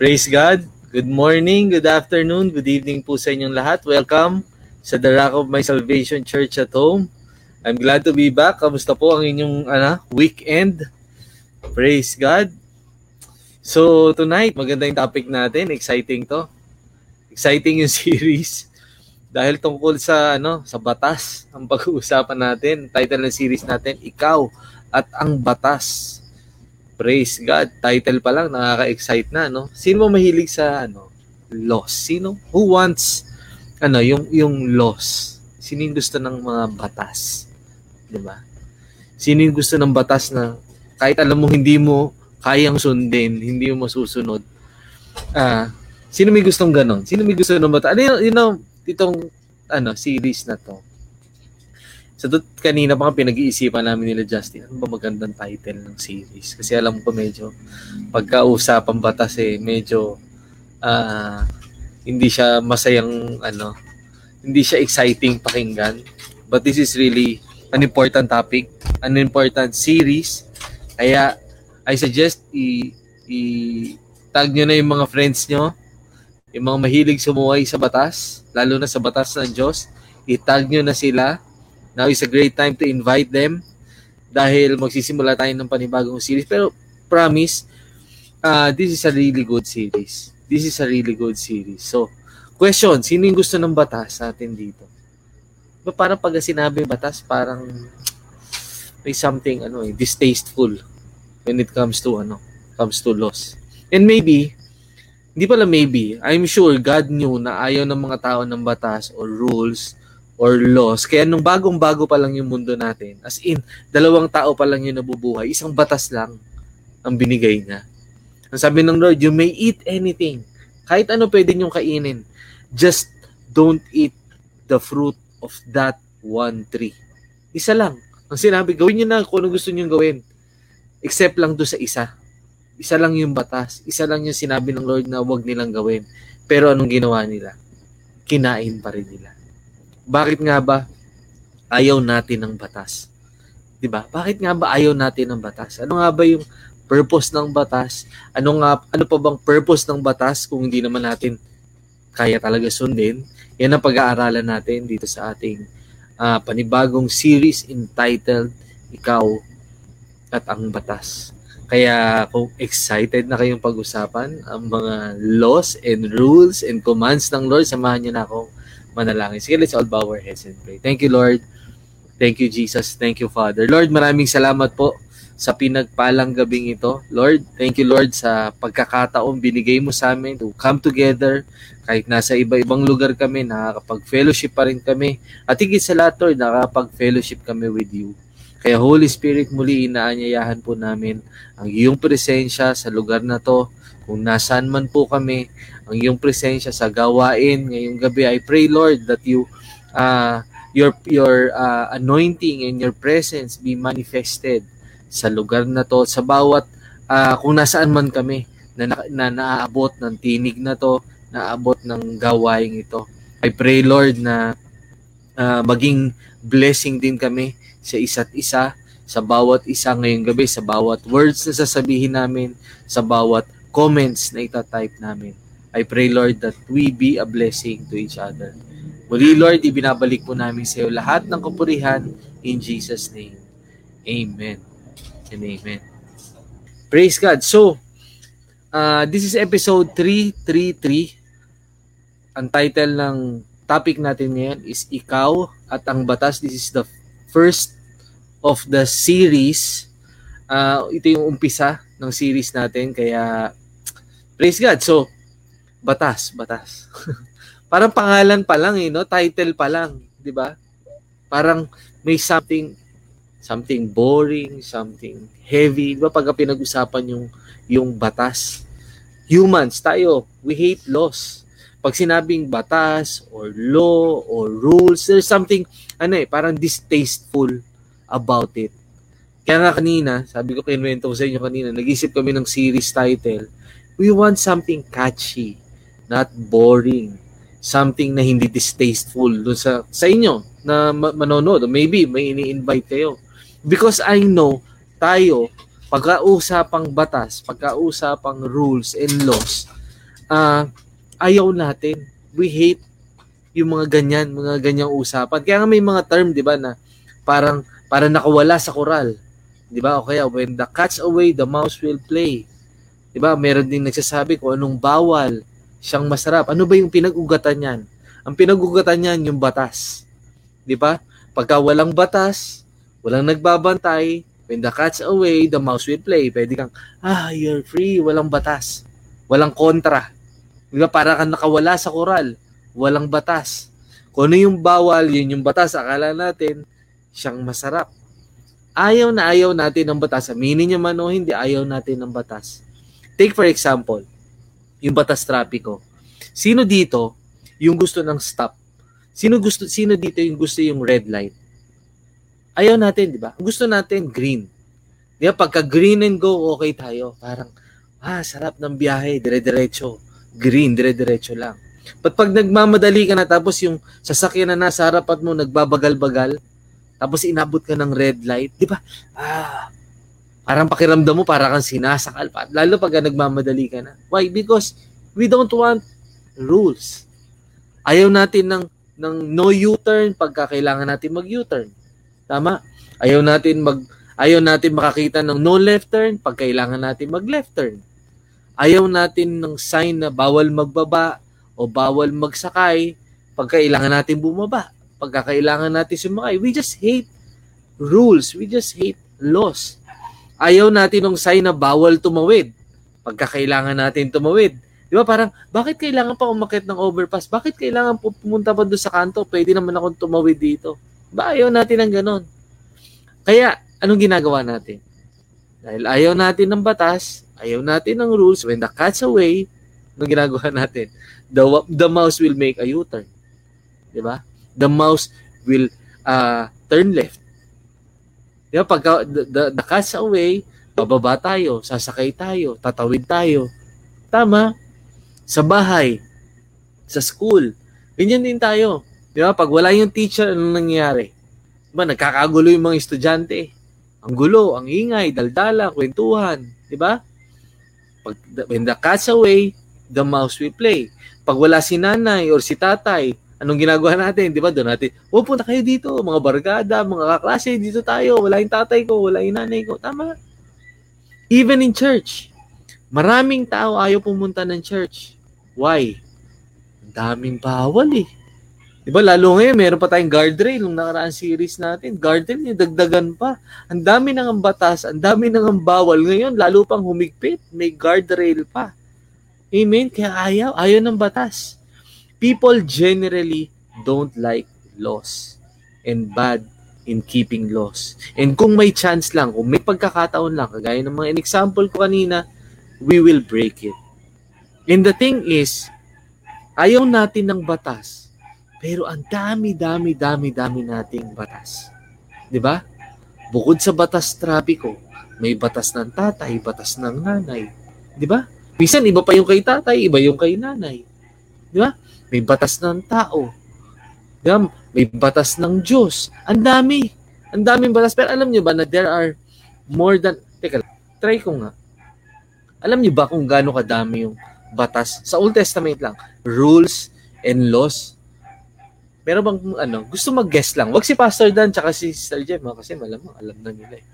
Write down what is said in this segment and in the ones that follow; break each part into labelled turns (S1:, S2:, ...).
S1: Praise God. Good morning, good afternoon, good evening po sa inyong lahat. Welcome sa The Rock of My Salvation Church at Home. I'm glad to be back. Kamusta po ang inyong ano, weekend? Praise God. So tonight, maganda yung topic natin. Exciting to. Exciting yung series. Dahil tungkol sa ano, sa batas ang pag-uusapan natin. Title ng series natin, Ikaw at ang Batas. Praise God. Title pa lang nakaka-excite na, no? Sino mo mahilig sa ano, loss? Sino? Who wants ano, yung yung loss? Sino yung gusto ng mga batas? 'Di ba? Sino yung gusto ng batas na kahit alam mo hindi mo kayang sundin, hindi mo masusunod. Ah, sino may gustong ganon? Sino may gusto ng batas? Ano you know, itong ano, series na to. Sa so, kanina pa pinag-iisipan namin nila Justin, ano ba magandang title ng series? Kasi alam ko medyo pagkausapang batas eh, medyo uh, hindi siya masayang ano, hindi siya exciting pakinggan. But this is really an important topic, an important series. Kaya I suggest i, i tag nyo na yung mga friends nyo, yung mga mahilig sumuway sa batas, lalo na sa batas ng Diyos, i-tag nyo na sila. Now is a great time to invite them dahil magsisimula tayo ng panibagong series. Pero promise, uh, this is a really good series. This is a really good series. So, question, sino yung gusto ng batas sa atin dito? Ba parang pag sinabi batas, parang may something ano eh, distasteful when it comes to ano, comes to laws. And maybe hindi pala maybe, I'm sure God knew na ayaw ng mga tao ng batas or rules or laws. Kaya nung bagong-bago pa lang yung mundo natin, as in, dalawang tao pa lang yung nabubuhay, isang batas lang ang binigay niya. Ang sabi ng Lord, you may eat anything. Kahit ano pwede niyong kainin. Just don't eat the fruit of that one tree. Isa lang. Ang sinabi, gawin niyo na kung ano gusto niyo gawin. Except lang do sa isa. Isa lang yung batas. Isa lang yung sinabi ng Lord na huwag nilang gawin. Pero anong ginawa nila? Kinain pa rin nila. Bakit nga ba ayaw natin ng batas? 'Di ba? Bakit nga ba ayaw natin ng batas? Ano nga ba yung purpose ng batas? Ano nga ano pa bang purpose ng batas kung hindi naman natin kaya talaga sundin? Yan ang pag-aaralan natin dito sa ating uh, panibagong series entitled Ikaw at ang Batas. Kaya kung excited na kayong pag-usapan ang mga laws and rules and commands ng Lord, samahan niyo na akong manalangin. Sige, let's all bow our heads and pray. Thank you, Lord. Thank you, Jesus. Thank you, Father. Lord, maraming salamat po sa pinagpalang gabing ito. Lord, thank you, Lord, sa pagkakataong binigay mo sa amin to come together. Kahit nasa iba-ibang lugar kami, nakakapag-fellowship pa rin kami. At higit sa lahat, Lord, nakakapag-fellowship kami with you. Kaya Holy Spirit, muli inaanyayahan po namin ang iyong presensya sa lugar na to. Kung nasaan man po kami, ang iyong presensya sa gawain ngayong gabi. I pray, Lord, that you uh, your your uh, anointing and your presence be manifested sa lugar na to sa bawat uh, kung nasaan man kami na, na, na naaabot ng tinig na to, naaabot ng gawain ito. I pray Lord na uh, maging blessing din kami sa isa't isa, sa bawat isa ngayong gabi, sa bawat words na sasabihin namin, sa bawat comments na itatype namin. I pray, Lord, that we be a blessing to each other. Muli, Lord, ibinabalik po namin sa iyo lahat ng kapurihan in Jesus' name. Amen and amen. Praise God. So, uh, this is episode 333. Ang title ng topic natin ngayon is Ikaw at ang Batas. This is the first of the series. Uh, ito yung umpisa ng series natin. Kaya, praise God. So, batas, batas. Parang pangalan pa lang eh, no? Title pa lang, di ba? Parang may something something boring, something heavy. Di ba pag pinag-usapan yung yung batas? Humans, tayo, we hate laws. Pag sinabing batas or law or rules, there's something ano eh, parang distasteful about it. Kaya nga kanina, sabi ko kinuwento ko sa inyo kanina, nag-isip kami ng series title. We want something catchy, not boring. Something na hindi distasteful dun sa, sa inyo na manonood. Maybe may ini-invite kayo. Because I know, tayo, pagkausapang batas, pagkausapang rules and laws, uh, ayaw natin. We hate yung mga ganyan, mga ganyang usapan. Kaya nga may mga term, 'di ba, na parang para nakawala sa koral. 'Di ba? O kaya when the cat's away, the mouse will play. 'Di ba? Meron din nagsasabi kung anong bawal, siyang masarap. Ano ba yung pinag-ugatan niyan? Ang pinag-ugatan niyan yung batas. 'Di ba? Pagka walang batas, walang nagbabantay, when the cat's away, the mouse will play. Pwede kang, ah, you're free, walang batas. Walang kontra. Di ba? Para kang nakawala sa koral walang batas. Kung ano yung bawal, yun yung batas. Akala natin, siyang masarap. Ayaw na ayaw natin ng batas. Aminin niya man o hindi, ayaw natin ng batas. Take for example, yung batas trapiko. Sino dito yung gusto ng stop? Sino gusto sino dito yung gusto yung red light? Ayaw natin, di ba? Gusto natin green. Di ba? Pagka green and go, okay tayo. Parang, ah, sarap ng biyahe, dire-diretso. Green, dire-diretso lang. But pag nagmamadali ka na tapos yung sasakyan na nasa harapan mo nagbabagal-bagal, tapos inabot ka ng red light, di ba? Ah, parang pakiramdam mo para kang sinasakal pa. Lalo pag nagmamadali ka na. Why? Because we don't want rules. Ayaw natin ng, ng no U-turn pagka kailangan natin mag U-turn. Tama? Ayaw natin mag ayaw natin makakita ng no left turn pag kailangan natin mag left turn. Ayaw natin ng sign na bawal magbaba o bawal magsakay pag kailangan natin bumaba, pag kailangan natin sumakay. We just hate rules. We just hate laws. Ayaw natin ng sign na bawal tumawid pagka kailangan natin tumawid. Di ba parang, bakit kailangan pa umakit ng overpass? Bakit kailangan pumunta pa doon sa kanto? Pwede naman akong tumawid dito. Ba ayaw natin ng ganon. Kaya, anong ginagawa natin? Dahil ayaw natin ng batas, ayaw natin ng rules, when the cat's away, anong ginagawa natin? the the mouse will make a U-turn. 'Di ba? The mouse will uh, turn left. 'Di ba? Pag the, the, the away, bababa tayo, sasakay tayo, tatawid tayo. Tama? Sa bahay, sa school. Ganyan din tayo. 'Di ba? Pag wala yung teacher, anong nangyayari? 'Di ba? Nagkakagulo yung mga estudyante. Ang gulo, ang ingay, daldala, kwentuhan, 'di ba? Pag when the cat's away, the mouse will play. Pag wala si nanay or si tatay, anong ginagawa natin? Di ba? Doon natin, oh, punta kayo dito, mga barkada, mga kaklase, dito tayo. Wala yung tatay ko, wala yung nanay ko. Tama. Even in church, maraming tao ayaw pumunta ng church. Why? Ang daming bawal eh. Di ba? Lalo ngayon, meron pa tayong guardrail nung nakaraan series natin. Guardrail yung dagdagan pa. Ang dami nang ang batas, ang dami nang ang bawal. Ngayon, lalo pang humigpit. May guardrail pa. Amen? Kaya ayaw, ayaw ng batas. People generally don't like laws and bad in keeping laws. And kung may chance lang, kung may pagkakataon lang, kagaya ng mga example ko kanina, we will break it. And the thing is, ayaw natin ng batas, pero ang dami, dami, dami, dami nating batas. 'Di ba? Bukod sa batas trapiko, may batas ng tatay, batas ng nanay. 'Di ba? Minsan, iba pa yung kay tatay, iba yung kay nanay. Di ba? May batas ng tao. May batas ng Diyos. Ang dami. Ang daming batas. Pero alam niyo ba na there are more than... Teka, try ko nga. Alam niyo ba kung gaano kadami yung batas? Sa Old Testament lang. Rules and laws. Pero bang ano, gusto mag-guess lang. Wag si Pastor Dan tsaka si Sister Jem kasi malamang alam na nila eh.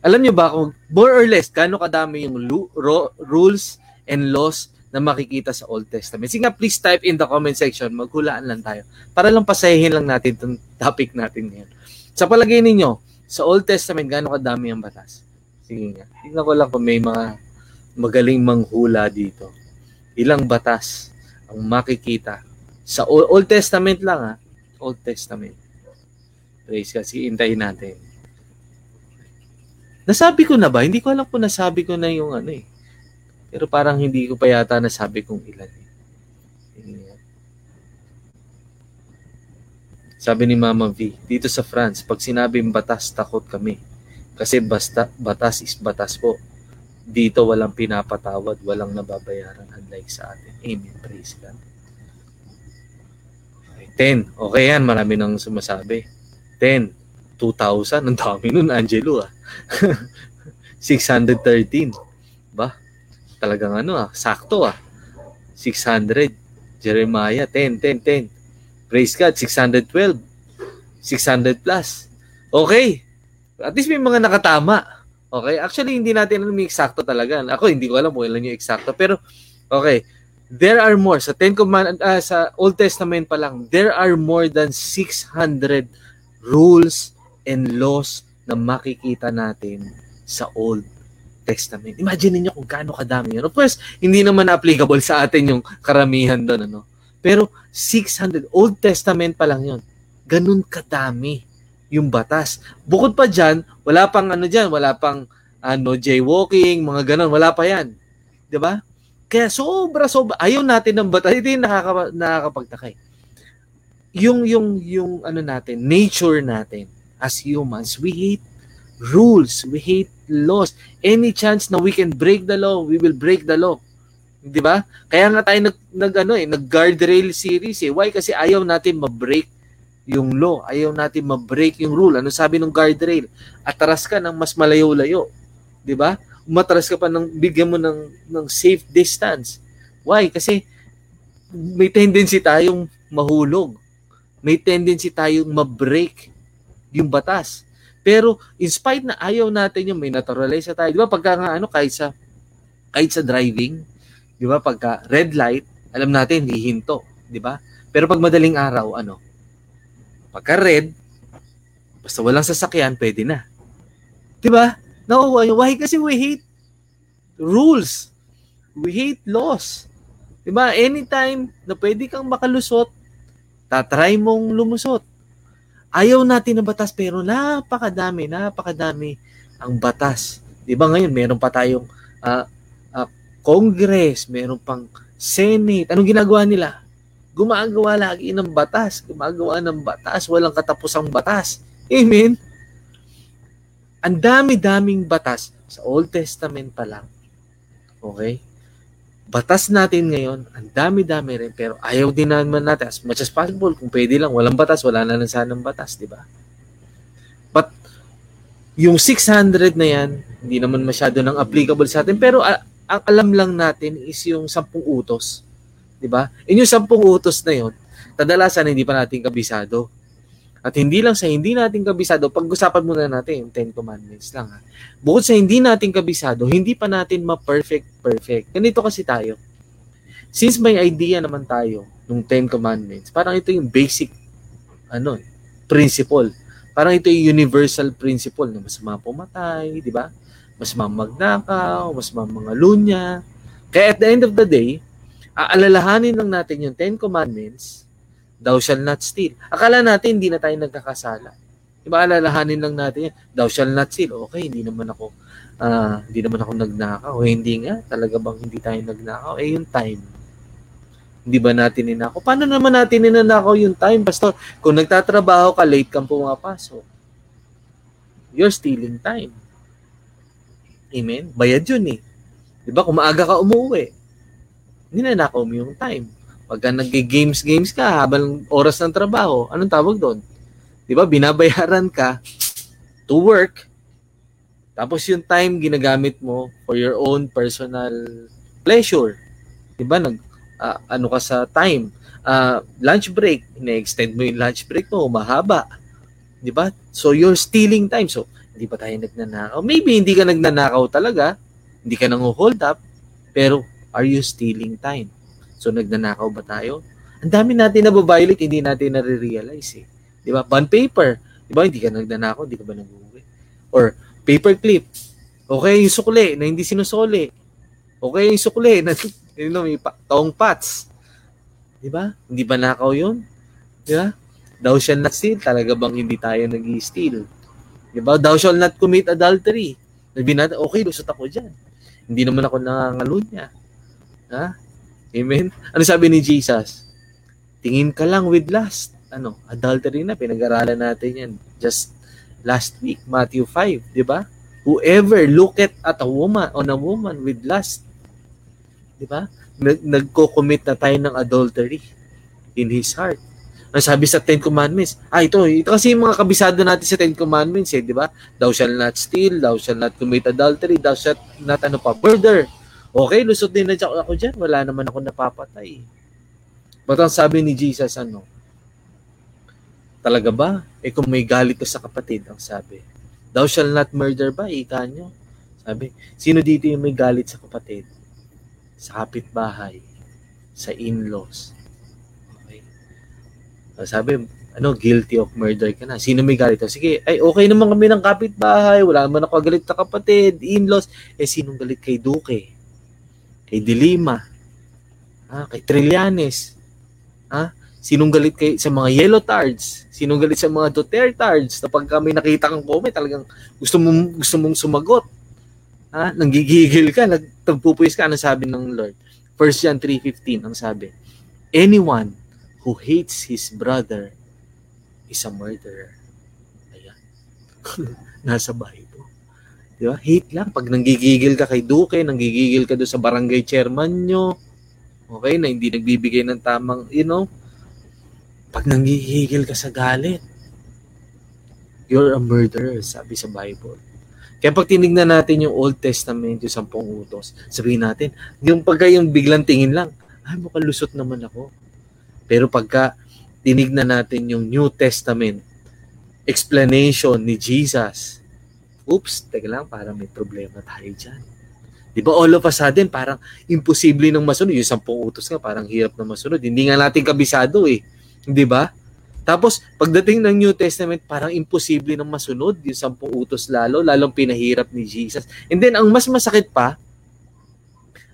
S1: Alam niyo ba kung more or less gaano kadami yung lu- ro- rules and laws na makikita sa Old Testament. Sige nga, please type in the comment section. Maghulaan lang tayo. Para lang pasahin lang natin itong topic natin ngayon. Sa palagay ninyo, sa Old Testament, gaano kadami ang batas? Sige nga. Tingnan ko lang kung may mga magaling manghula dito. Ilang batas ang makikita sa Old Testament lang ha. Old Testament. Praise God. Sige, intayin natin. Nasabi ko na ba? Hindi ko alam kung nasabi ko na yung ano eh pero parang hindi ko pa yata nasabi kung ilan. Eh. Sabi ni Mama V, dito sa France, pag sinabing batas, takot kami. Kasi basta, batas is batas po. Dito walang pinapatawad, walang nababayaran unlike sa atin. Amen. Praise God. Okay, 10. Okay yan, marami nang sumasabi. 10. 2,000. Ang dami nun, Angelo ah. 613. Talagang ano ah, sakto ah. 600. Jeremiah, 10, 10, 10. Praise God, 612. 600 plus. Okay. At least may mga nakatama. Okay? Actually, hindi natin alam yung eksakto talaga. Ako, hindi ko alam kung ilan yung eksakto. Pero, okay. There are more. Sa Ten Command, uh, sa Old Testament pa lang, there are more than 600 rules and laws na makikita natin sa Old Testament. Imagine niyo kung gaano kadami yun. Of course, hindi naman applicable sa atin yung karamihan doon. Ano? Pero 600, Old Testament pa lang yun. Ganun kadami yung batas. Bukod pa dyan, wala pang ano dyan, wala pang ano, jaywalking, mga ganun, wala pa yan. 'Di ba? Kaya sobra sobra ayaw natin ng batas. Ito yung nakaka, nakakapagtakay. Yung yung yung ano natin, nature natin as humans, we hate rules, we hate laws. Any chance na we can break the law, we will break the law. 'Di ba? Kaya nga tayo nag, nag ano eh, nag guardrail series eh. Why? Kasi ayaw natin ma-break yung law. Ayaw natin ma-break yung rule. Ano sabi ng guardrail? Atras ka ng mas malayo-layo. 'Di ba? Umatras ka pa ng bigyan mo ng ng safe distance. Why? Kasi may tendency tayong mahulog. May tendency tayong ma-break yung batas. Pero in spite na ayaw natin yung may naturalize tayo. Di ba pagka nga ano kahit sa kahit sa driving, di ba pagka red light, alam natin hihinto, di ba? Pero pag madaling araw, ano? Pagka red, basta walang sasakyan, pwede na. Di ba? No, why? Kasi we hate rules. We hate laws. Di ba? Anytime na pwede kang makalusot, tatry mong lumusot. Ayaw natin ng batas pero napakadami, napakadami ang batas. 'Di ba ngayon meron pa tayong uh, uh, Congress, meron pang Senate. Anong ginagawa nila? Gumagawa lagi ng batas, gumagawa ng batas, walang katapusang batas. Amen. Ang dami-daming batas sa Old Testament pa lang. Okay? Batas natin ngayon, ang dami-dami rin, pero ayaw din naman natin as much as possible. Kung pwede lang, walang batas, wala na lang sanang batas, di ba? But, yung 600 na yan, hindi naman masyado nang applicable sa atin, pero uh, ang alam lang natin is yung 10 utos. Di ba? In yung 10 utos na yon, kadalasan hindi pa natin kabisado. At hindi lang sa hindi natin kabisado, pag-usapan muna natin yung Ten Commandments lang. Ha? Bukod sa hindi natin kabisado, hindi pa natin ma-perfect perfect. Ganito kasi tayo. Since may idea naman tayo ng Ten Commandments, parang ito yung basic ano, principle. Parang ito yung universal principle na masama pumatay, di ba? Mas magnakaw, mas mga lunya. Kaya at the end of the day, aalalahanin lang natin yung Ten Commandments Thou shall not steal. Akala natin hindi na tayo nagkakasala. Diba alalahanin lang natin yan. Thou shall not steal. Okay, hindi naman ako uh, hindi naman ako nagnakaw. O hindi nga, talaga bang hindi tayo nagnakaw? Eh yung time. Hindi ba natin ninakaw? Paano naman natin ninakaw yung time, Pastor? Kung nagtatrabaho ka, late kang pumapasok. You're stealing time. Amen? Bayad yun eh. Di ba? Kung maaga ka umuwi, ninanakaw mo yung time. Pagka nag-games-games ka habang oras ng trabaho, anong tawag doon? 'Di ba? Binabayaran ka to work. Tapos yung time ginagamit mo for your own personal pleasure. 'Di ba? Nag uh, ano ka sa time, uh, lunch break, ina-extend mo yung lunch break mo, mahaba. 'Di ba? So you're stealing time. So hindi pa tayo nagnanakaw. Maybe hindi ka nagnanakaw talaga, hindi ka nang hold up, pero are you stealing time? So nagnanakaw ba tayo? Ang dami natin na violate hindi natin na-realize eh. 'Di ba? Bond paper. 'Di ba? Hindi ka nagnanakaw, hindi ka ba nag-uwi? Or paper clip. Okay yung sukli na hindi sinusuli. Okay yung sukli na you know, may pa, taong pats. 'Di ba? Hindi ba nakaw 'yun? 'Di ba? Thou shall not steal. Talaga bang hindi tayo nag-steal? 'Di ba? Thou shall not commit adultery. Sabi natin, okay, lusot ako diyan. Hindi naman ako nangangalunya. Ha? Amen? Ano sabi ni Jesus? Tingin ka lang with lust. Ano? Adultery na. Pinag-aralan natin yan. Just last week, Matthew 5. Di ba? Whoever looketh at a woman, on a woman with lust. Di ba? Nag- nagko-commit na tayo ng adultery in his heart. Ang sabi sa Ten Commandments, ah ito, ito kasi yung mga kabisado natin sa Ten Commandments eh, di ba? Thou shall not steal, thou shall not commit adultery, thou shall not ano pa, murder, Okay, lusot din na ako dyan. Wala naman ako napapatay. But ang sabi ni Jesus, ano? Talaga ba? Eh kung may galit ka sa kapatid, ang sabi. Thou shall not murder ba? Ika nyo. Sabi, sino dito yung may galit sa kapatid? Sa kapitbahay. Sa in-laws. Okay. Sabi, ano, guilty of murder ka na. Sino may galit? Sige, ay okay naman kami ng kapitbahay. Wala naman ako galit na kapatid, in-laws. Eh, sinong galit kay Duque? Kay Dilima? Ha? Kay Trillanes? Ha? Sinong galit kay sa mga yellow tards? Sinong galit sa mga Dutertards? Na pag kami nakita kang comment, talagang gusto mong, gusto mong sumagot. Ha? Nanggigigil ka, nagtagpupuyos ka. Ano sabi ng Lord? 1 John 3.15, ang sabi, Anyone who hates his brother is a murderer. Ayan. Nasa Bible. Di ba? Hate lang. Pag nanggigigil ka kay Duque, nanggigigil ka doon sa barangay chairman nyo, okay, na hindi nagbibigay ng tamang, you know, pag nanggigigil ka sa galit, you're a murderer, sabi sa Bible. Kaya pag tinignan natin yung Old Testament, yung sampung utos, sabihin natin, yung pagka yung biglang tingin lang, ay mukhang lusot naman ako. Pero pagka tinignan natin yung New Testament explanation ni Jesus, oops, teka lang, parang may problema tayo dyan. Di ba all of a sudden, parang imposible nang masunod. Yung sampung utos nga, parang hirap na masunod. Hindi nga natin kabisado eh. Di ba? Tapos, pagdating ng New Testament, parang imposible nang masunod yung sampung utos lalo, lalong pinahirap ni Jesus. And then, ang mas masakit pa,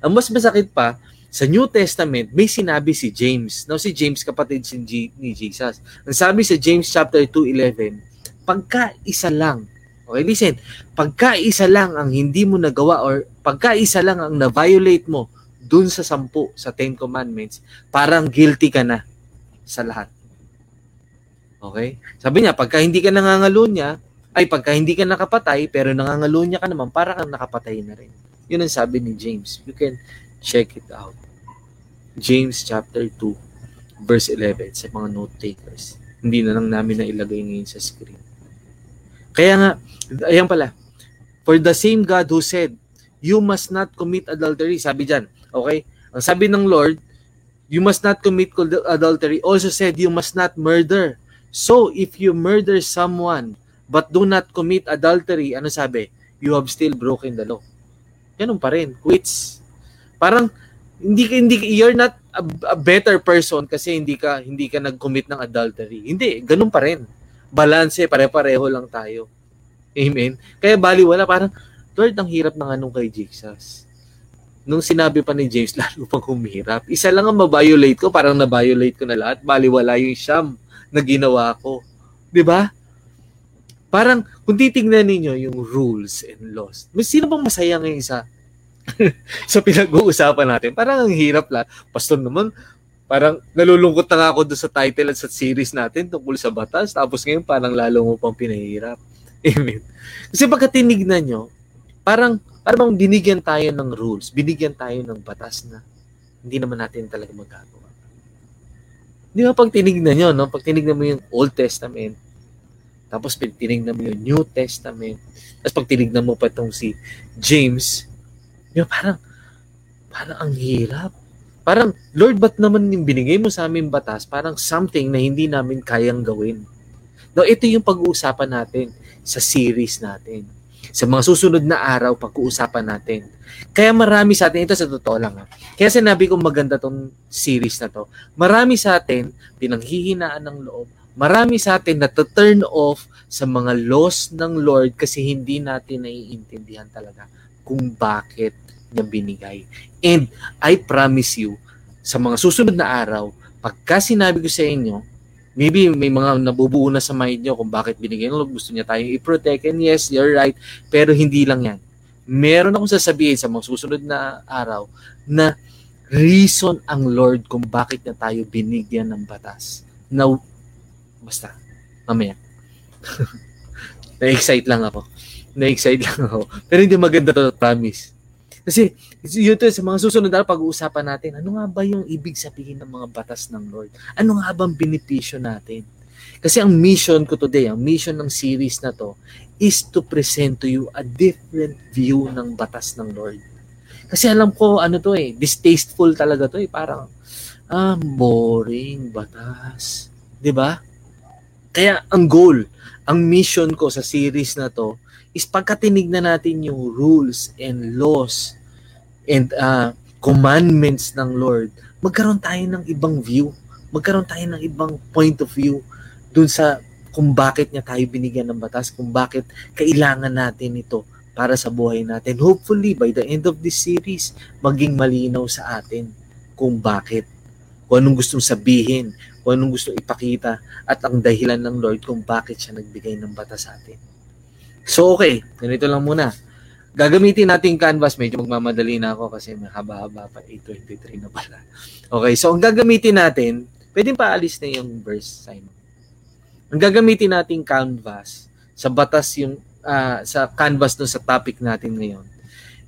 S1: ang mas masakit pa, sa New Testament, may sinabi si James. Now, si James, kapatid si G- ni Jesus. Ang sabi sa James chapter 2.11, pagka isa lang, okay, listen, pagka isa lang ang hindi mo nagawa or pagka isa lang ang na-violate mo dun sa sampu, sa Ten Commandments, parang guilty ka na sa lahat. Okay? Sabi niya, pagka hindi ka nangangalunya, ay pagka hindi ka nakapatay, pero nangangalunya ka naman, para kang nakapatay na rin. Yun ang sabi ni James. You can check it out. James chapter 2 verse 11 sa mga note takers. Hindi na lang namin na ilagay ngayon sa screen. Kaya nga, ayan pala. For the same God who said, you must not commit adultery. Sabi diyan, okay? Ang sabi ng Lord, you must not commit adultery. Also said, you must not murder. So, if you murder someone, but do not commit adultery, ano sabi? You have still broken the law. Ganun pa rin. Quits. Parang, hindi hindi you're not a, a better person kasi hindi ka hindi ka nag-commit ng adultery. Hindi, ganun pa rin. Balance, pare-pareho lang tayo. Amen. Kaya baliwala parang Lord, ang hirap ng anong kay Jesus. Nung sinabi pa ni James, lalo pang humirap. Isa lang ang ma-violate ko, parang na-violate ko na lahat. Baliwala yung siyam na ginawa ko. ba? Parang kung titingnan ninyo yung rules and laws, may sino bang masaya ngayon sa sa pinag-uusapan natin. Parang ang hirap lang. Pastor naman, parang nalulungkot na nga ako doon sa title at sa series natin tungkol sa batas. Tapos ngayon parang lalo mo pang pinahirap. Amen. Kasi pagka tinignan nyo, parang, parang binigyan tayo ng rules, binigyan tayo ng batas na hindi naman natin talaga magagawa. Di ba pag tinignan nyo, no? pag tinignan mo yung Old Testament, tapos pag tinignan mo yung New Testament, tapos pag tinignan mo pa itong si James, yung parang, parang ang hirap. Parang, Lord, ba't naman yung binigay mo sa amin batas? Parang something na hindi namin kayang gawin. Now, ito yung pag-uusapan natin sa series natin. Sa mga susunod na araw, pag-uusapan natin. Kaya marami sa atin, ito sa totoo lang ha. Kaya sinabi ko maganda tong series na to. Marami sa atin, pinanghihinaan ng loob. Marami sa atin na turn off sa mga laws ng Lord kasi hindi natin naiintindihan talaga kung bakit niya binigay. And I promise you, sa mga susunod na araw, pagka sinabi ko sa inyo, maybe may mga nabubuo na sa mind nyo kung bakit binigay ng Lord, gusto niya tayong i-protect, and yes, you're right, pero hindi lang yan. Meron akong sasabihin sa mga susunod na araw na reason ang Lord kung bakit niya tayo binigyan ng batas. Now, basta, mamaya. Na-excite lang ako. Na-excite lang ako. Pero hindi maganda to, promise. Kasi yun to, sa mga susunod na pag-uusapan natin, ano nga ba yung ibig sabihin ng mga batas ng Lord? Ano nga ba ang benepisyo natin? Kasi ang mission ko today, ang mission ng series na to, is to present to you a different view ng batas ng Lord. Kasi alam ko, ano to eh, distasteful talaga to eh. Parang, ah, boring, batas. ba? Kaya ang goal, ang mission ko sa series na to is pagkatinignan natin yung rules and laws and uh, commandments ng Lord, magkaroon tayo ng ibang view, magkaroon tayo ng ibang point of view dun sa kung bakit niya tayo binigyan ng batas, kung bakit kailangan natin ito para sa buhay natin. Hopefully, by the end of this series, maging malinaw sa atin kung bakit, kung anong gustong sabihin, kung anong gustong ipakita, at ang dahilan ng Lord kung bakit siya nagbigay ng batas sa atin. So, okay, ganito lang muna. Gagamitin natin canvas, medyo magmamadali na ako kasi may haba-haba pa, 8.23 na pala. Okay, so ang gagamitin natin, pwedeng paalis na yung verse, Simon. Ang gagamitin natin canvas, sa batas yung uh, sa canvas dun sa topic natin ngayon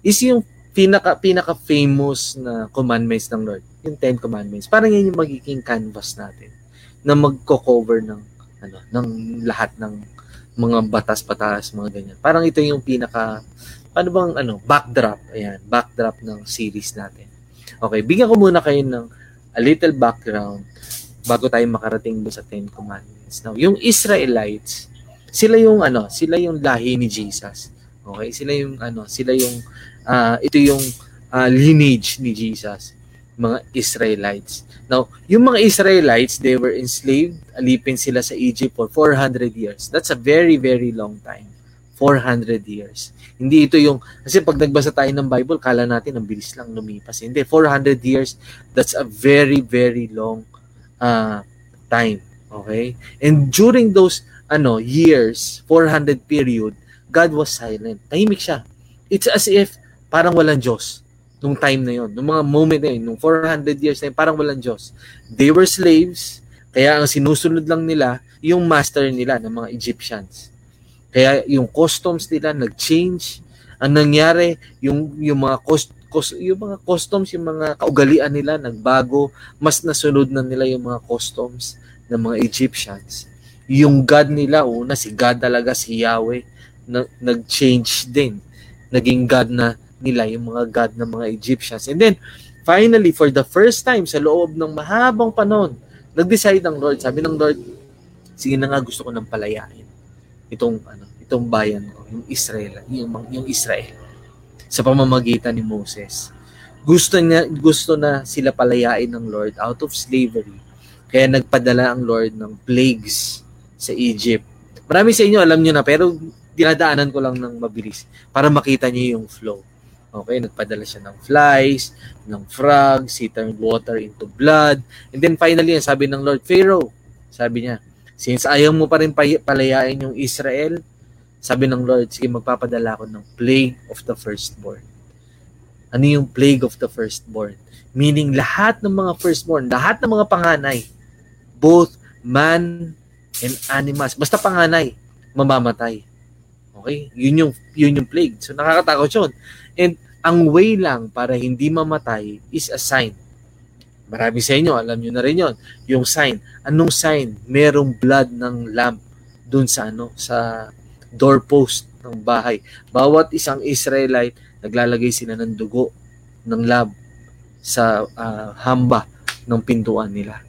S1: is yung pinaka pinaka famous na commandments ng Lord, yung 10 commandments. Parang yan yung magiging canvas natin na magko-cover ng ano, ng lahat ng mga batas-batas, mga ganyan. Parang ito yung pinaka ano bang ano, backdrop, ayan, backdrop ng series natin. Okay, bigyan ko muna kayo ng a little background bago tayo makarating sa 10 commandments. Now, yung Israelites, sila yung ano, sila yung lahi ni Jesus. Okay? Sila yung ano, sila yung uh, ito yung uh, lineage ni Jesus, mga Israelites. Now, yung mga Israelites, they were enslaved, alipin sila sa Egypt for 400 years. That's a very, very long time. 400 years. Hindi ito yung, kasi pag nagbasa tayo ng Bible, kala natin ang bilis lang lumipas. Hindi, 400 years, that's a very, very long uh, time. Okay? And during those ano, years, 400 period, God was silent. Tahimik siya. It's as if parang walang Diyos nung time na yon, nung mga moment na yun, nung 400 years na yun, parang walang Diyos. They were slaves, kaya ang sinusunod lang nila, yung master nila ng mga Egyptians. Kaya yung customs nila nag-change. Ang nangyari, yung, yung mga cost, cost, yung mga customs, yung mga kaugalian nila nagbago, mas nasunod na nila yung mga customs ng mga Egyptians yung God nila, una si God talaga, si Yahweh, na, nag-change din. Naging God na nila, yung mga God ng mga Egyptians. And then, finally, for the first time sa loob ng mahabang panahon, nag-decide ang Lord, sabi ng Lord, sige na nga gusto ko nang palayain itong ano, itong bayan ko, yung Israel, yung yung Israel sa pamamagitan ni Moses. Gusto niya gusto na sila palayain ng Lord out of slavery. Kaya nagpadala ang Lord ng plagues sa Egypt. Marami sa inyo alam niyo na pero dinadaanan ko lang ng mabilis para makita niyo yung flow. Okay, nagpadala siya ng flies, ng frogs, he turned water into blood. And then finally, sabi ng Lord Pharaoh, sabi niya, since ayaw mo pa rin palayain yung Israel, sabi ng Lord, sige magpapadala ako ng plague of the firstborn. Ano yung plague of the firstborn? Meaning lahat ng mga firstborn, lahat ng mga panganay, both man and animals. Basta panganay, mamamatay. Okay? Yun yung, yun yung plague. So nakakatakot yun. And ang way lang para hindi mamatay is a sign. Marami sa inyo, alam nyo na rin yon Yung sign. Anong sign? Merong blood ng lamb dun sa ano sa doorpost ng bahay. Bawat isang Israelite, naglalagay sila ng dugo ng lamb sa uh, hamba ng pintuan nila.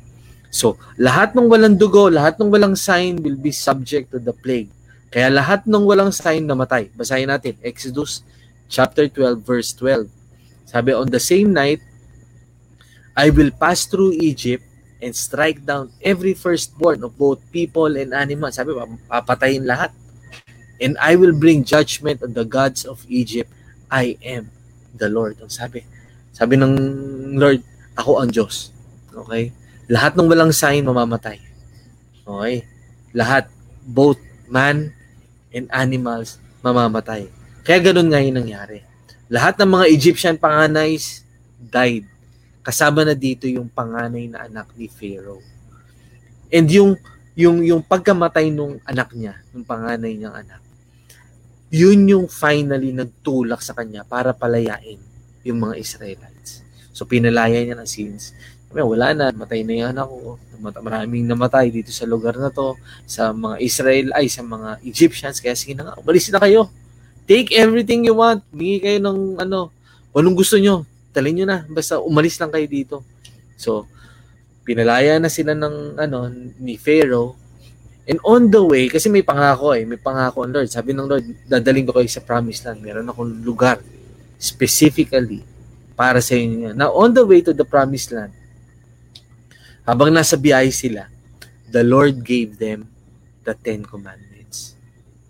S1: So, lahat ng walang dugo, lahat ng walang sign will be subject to the plague. Kaya lahat ng walang sign namatay. Basahin natin, Exodus chapter 12 verse 12. Sabi, on the same night, I will pass through Egypt and strike down every firstborn of both people and animals. Sabi, papatayin lahat. And I will bring judgment on the gods of Egypt. I am the Lord. Ang sabi, sabi ng Lord, ako ang Diyos. Okay? Lahat ng walang sign mamamatay. Okay? Lahat, both man and animals, mamamatay. Kaya ganun nga yung nangyari. Lahat ng mga Egyptian panganays died. Kasama na dito yung panganay na anak ni Pharaoh. And yung yung yung pagkamatay nung anak niya, ng panganay niyang anak, yun yung finally nagtulak sa kanya para palayain yung mga Israelites. So pinalaya niya ng sins wala na, matay na yan ako. Maraming namatay dito sa lugar na to, sa mga Israel, ay sa mga Egyptians. Kaya sige na nga, umalis na kayo. Take everything you want. Bigay kayo ng ano, anong gusto nyo? Talin nyo na. Basta umalis lang kayo dito. So, pinalaya na sila ng ano ni Pharaoh. And on the way, kasi may pangako eh, may pangako ang Lord. Sabi ng Lord, dadaling ko kayo sa promised land. Meron akong lugar specifically para sa inyo. Now, on the way to the promised land, habang nasa biyahe sila, the Lord gave them the Ten Commandments.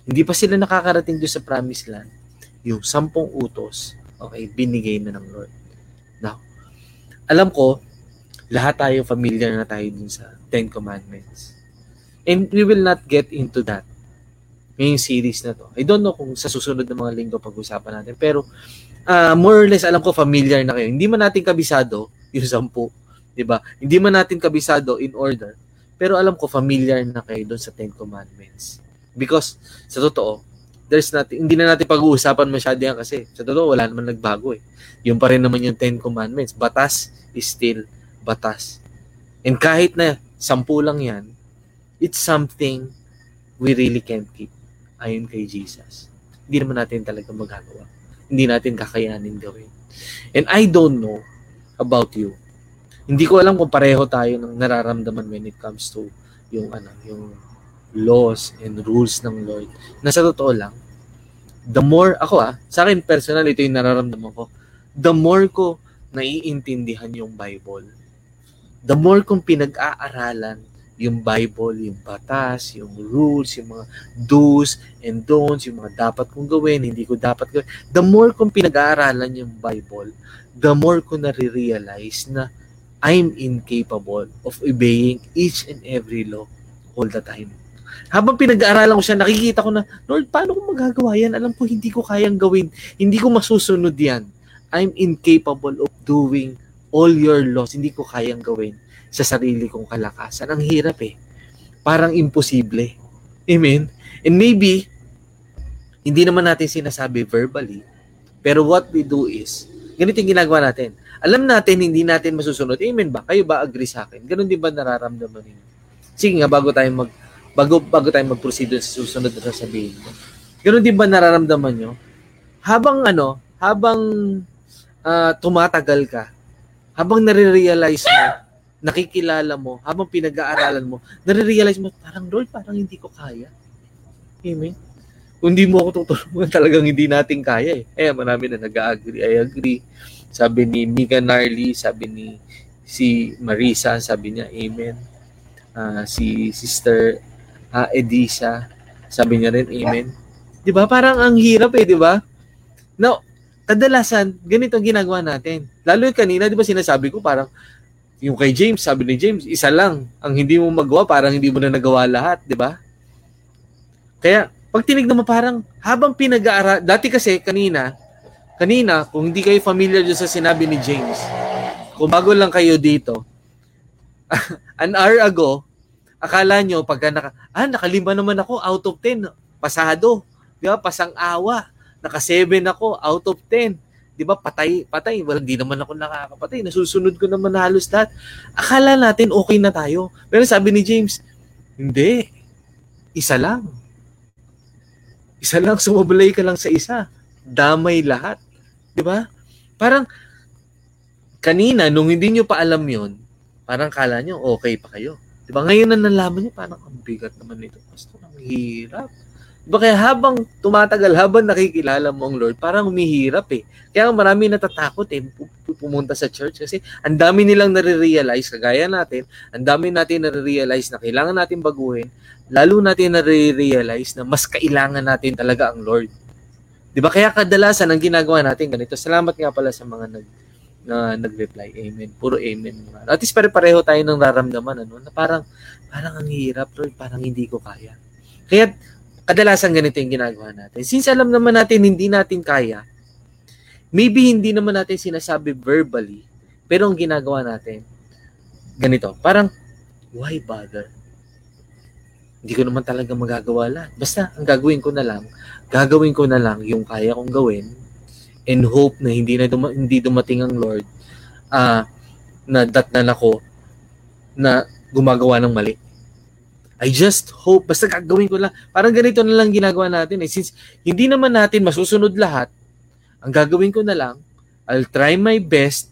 S1: Hindi pa sila nakakarating doon sa promised land. Yung sampung utos, okay, binigay na ng Lord. Now, alam ko, lahat tayo familiar na tayo dun sa Ten Commandments. And we will not get into that ngayong series na to. I don't know kung sa susunod na mga linggo pag-usapan natin. Pero uh, more or less alam ko familiar na kayo. Hindi man natin kabisado yung sampu. di ba? Hindi man natin kabisado in order. Pero alam ko familiar na kayo doon sa Ten Commandments. Because sa totoo, there's nothing, hindi na natin pag-uusapan masyado yan kasi sa totoo wala naman nagbago eh. Yung pa rin naman yung Ten Commandments. Batas is still batas. And kahit na sampu lang yan, it's something we really can't keep ayon kay Jesus. Hindi naman natin talaga magagawa. Hindi natin kakayanin gawin. And I don't know about you. Hindi ko alam kung pareho tayo ng nararamdaman when it comes to yung ano, yung laws and rules ng Lord. Na sa totoo lang, the more ako ah, sa akin personal ito yung nararamdaman ko. The more ko naiintindihan yung Bible, the more kong pinag-aaralan yung Bible, yung batas, yung rules, yung mga do's and don'ts, yung mga dapat kong gawin, hindi ko dapat gawin. The more kong pinag-aaralan yung Bible, the more ko na-realize na I'm incapable of obeying each and every law all the time. Habang pinag-aaralan ko siya, nakikita ko na, Lord, paano ko magagawa yan? Alam ko, hindi ko kayang gawin. Hindi ko masusunod yan. I'm incapable of doing all your laws, hindi ko kayang gawin sa sarili kong kalakasan. Ang hirap eh. Parang imposible. Amen? And maybe, hindi naman natin sinasabi verbally, pero what we do is, ganito yung ginagawa natin. Alam natin, hindi natin masusunod. Amen ba? Kayo ba agree sa akin? Ganon din ba nararamdaman niyo? Sige nga, bago tayo mag, bago, bago tayo mag-proceed sa susunod na sasabihin mo. Ganon din ba nararamdaman nyo? Habang ano, habang uh, tumatagal ka, habang nare-realize mo, nakikilala mo, habang pinag-aaralan mo, nare-realize mo, parang Lord, parang hindi ko kaya. Amen? Kung hindi mo ako tutulungan, talagang hindi natin kaya eh. Eh, marami na nag-agree. I agree. Sabi ni Mika Narly, sabi ni si Marisa, sabi niya, Amen. Uh, si Sister uh, Edisa, sabi niya rin, Amen. Di ba? Parang ang hirap eh, di ba? Now, kadalasan, ganito ang ginagawa natin. Lalo yung kanina, di ba sinasabi ko, parang yung kay James, sabi ni James, isa lang. Ang hindi mo magawa, parang hindi mo na nagawa lahat, di ba? Kaya, pag tinignan mo parang, habang pinag-aaral, dati kasi kanina, kanina, kung hindi kayo familiar dyan sa sinabi ni James, kung bago lang kayo dito, an hour ago, akala nyo, pagka naka, ah, nakalima naman ako, out of 10, pasado, di ba, pasang awa naka-7 ako out of 10. 'Di ba? Patay, patay. Well, hindi naman ako nakakapatay. Nasusunod ko naman halos lahat. Akala natin okay na tayo. Pero sabi ni James, hindi. Isa lang. Isa lang, sumabalay ka lang sa isa. Damay lahat. 'Di ba? Parang kanina nung hindi nyo pa alam 'yon, parang kala nyo okay pa kayo. 'Di ba? Ngayon na nalaman nyo parang ang bigat naman nito. Pastor, ang hirap. Diba kaya habang tumatagal, habang nakikilala mo ang Lord, parang umihirap eh. Kaya marami natatakot eh pumunta sa church kasi ang dami nilang nare-realize, kagaya natin, ang dami natin nare-realize na kailangan natin baguhin, lalo natin nare-realize na mas kailangan natin talaga ang Lord. Di ba? Kaya kadalasan ang ginagawa natin ganito. Salamat nga pala sa mga nag na nag-reply. Amen. Puro amen. At least pare-pareho tayo ng nararamdaman ano, na parang parang ang hirap, Lord, parang hindi ko kaya. Kaya kadalasan ganito yung ginagawa natin. Since alam naman natin hindi natin kaya, maybe hindi naman natin sinasabi verbally, pero ang ginagawa natin, ganito, parang, why bother? Hindi ko naman talaga magagawa lahat. Basta, ang gagawin ko na lang, gagawin ko na lang yung kaya kong gawin and hope na hindi na duma- hindi dumating ang Lord uh, na datnan ako na gumagawa ng mali. I just hope, basta gagawin ko lang. Parang ganito na lang ginagawa natin eh. Since hindi naman natin masusunod lahat, ang gagawin ko na lang, I'll try my best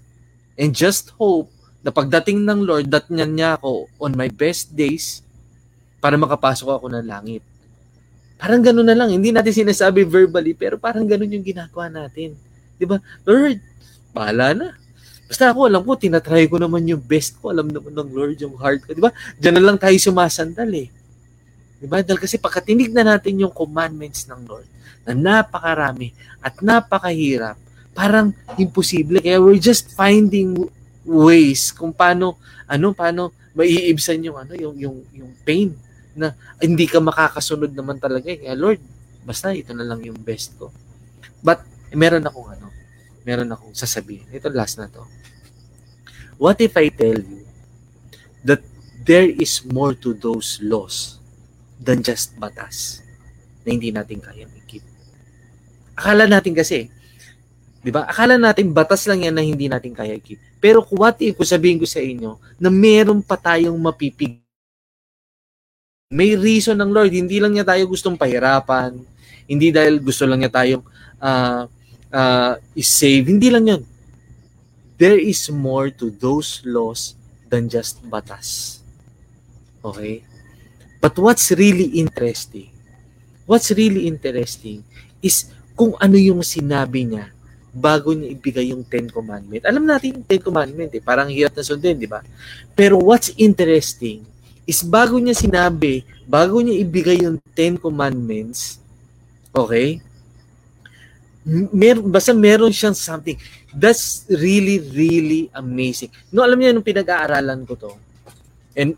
S1: and just hope na pagdating ng Lord, datnyan niya ako on my best days para makapasok ako ng langit. Parang gano'n na lang. Hindi natin sinasabi verbally, pero parang gano'n yung ginagawa natin. Di ba? Lord, bahala na. Basta ako, alam ko, tinatry ko naman yung best ko. Alam naman ng Lord yung heart ko. Di ba? Diyan na lang tayo sumasandal eh. Di ba? Dahil kasi pagkatinig na natin yung commandments ng Lord na napakarami at napakahirap, parang imposible. Kaya we're just finding ways kung paano ano paano maiibsan yung ano yung yung yung pain na hindi ka makakasunod naman talaga eh. Kaya Lord, basta ito na lang yung best ko. But meron akong ano, meron akong sasabihin. Ito last na to. What if I tell you that there is more to those laws than just batas na hindi natin kaya i-keep? Akala natin kasi, di ba? Akala natin batas lang yan na hindi natin kaya i-keep. Pero what if, kung sabihin ko sa inyo, na meron pa tayong mapipig may reason ng Lord. Hindi lang niya tayo gustong pahirapan. Hindi dahil gusto lang niya tayong uh, uh, is-save. Hindi lang yun. There is more to those laws than just batas. Okay? But what's really interesting, what's really interesting is kung ano yung sinabi niya bago niya ibigay yung Ten Commandment. Alam natin yung Ten Commandment eh, parang hirap na sundin, di ba? Pero what's interesting is bago niya sinabi, bago niya ibigay yung Ten Commandments, okay, mer basta meron siyang something. That's really, really amazing. No, alam niyo, nung pinag-aaralan ko to, and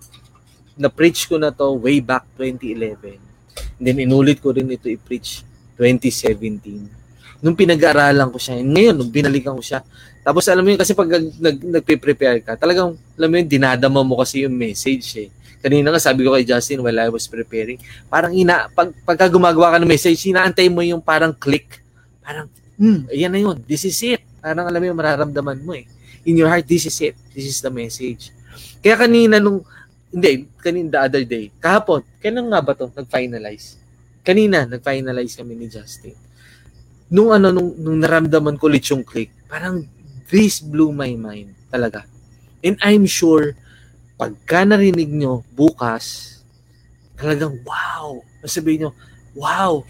S1: na-preach ko na to way back 2011, and then inulit ko rin ito i-preach 2017. Nung pinag-aaralan ko siya, ngayon, nung binalikan ko siya, tapos alam mo yun, kasi pag nag, nagpe-prepare ka, talagang, alam mo yun, dinadama mo kasi yung message eh. Kanina nga sabi ko kay Justin while I was preparing, parang ina, pag, pagka gumagawa ka ng message, inaantay mo yung parang click. Parang, hmm, ayan na yun, this is it. Parang alam mo yung mararamdaman mo eh. In your heart, this is it. This is the message. Kaya kanina nung, hindi, kanina the other day, kahapon, kailan nga ba to nag-finalize? Kanina, nag-finalize kami ni Justin. Nung ano, nung, nung naramdaman ko ulit yung click, parang this blew my mind talaga. And I'm sure, pagka narinig nyo bukas, talagang wow. Sabihin nyo, wow,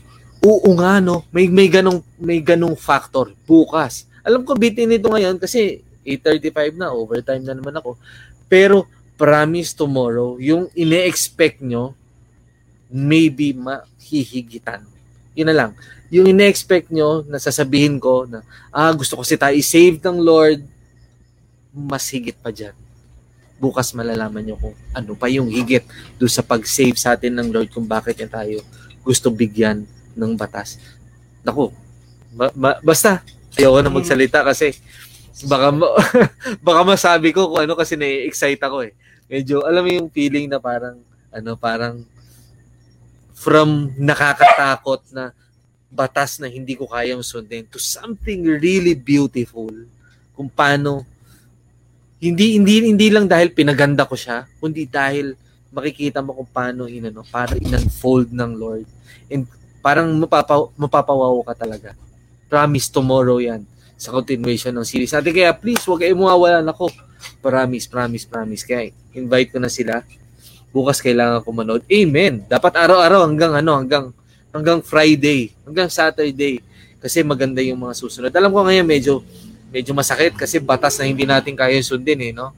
S1: oo nga no, may, may ganong, may ganong factor bukas. Alam ko bitin nito ngayon kasi 8.35 na, overtime na naman ako. Pero promise tomorrow, yung ine-expect nyo, maybe mahihigitan. Yun na lang. Yung ine-expect nyo, na sasabihin ko na, ah, gusto ko si tayo i-save ng Lord, mas higit pa dyan. Bukas malalaman nyo kung ano pa yung higit do sa pag-save sa atin ng Lord kung bakit niya tayo gusto bigyan ng batas. Naku, ba- ba- basta, ayoko na magsalita kasi baka baka masabi ko kung ano kasi na-excite ako eh. Medyo alam mo yung feeling na parang ano parang from nakakatakot na batas na hindi ko kayang sundin to something really beautiful kung paano hindi hindi hindi lang dahil pinaganda ko siya kundi dahil makikita mo kung paano inano para in-unfold ng Lord and parang mapapa, mapapawaw ka talaga promise tomorrow yan sa continuation ng series natin. Kaya please, huwag kayong mawawalan ako. Promise, promise, promise. Kaya invite ko na sila. Bukas kailangan ko manood. Amen. Dapat araw-araw hanggang ano, hanggang hanggang Friday, hanggang Saturday. Kasi maganda yung mga susunod. Alam ko ngayon medyo medyo masakit kasi batas na hindi natin kaya sundin eh, no?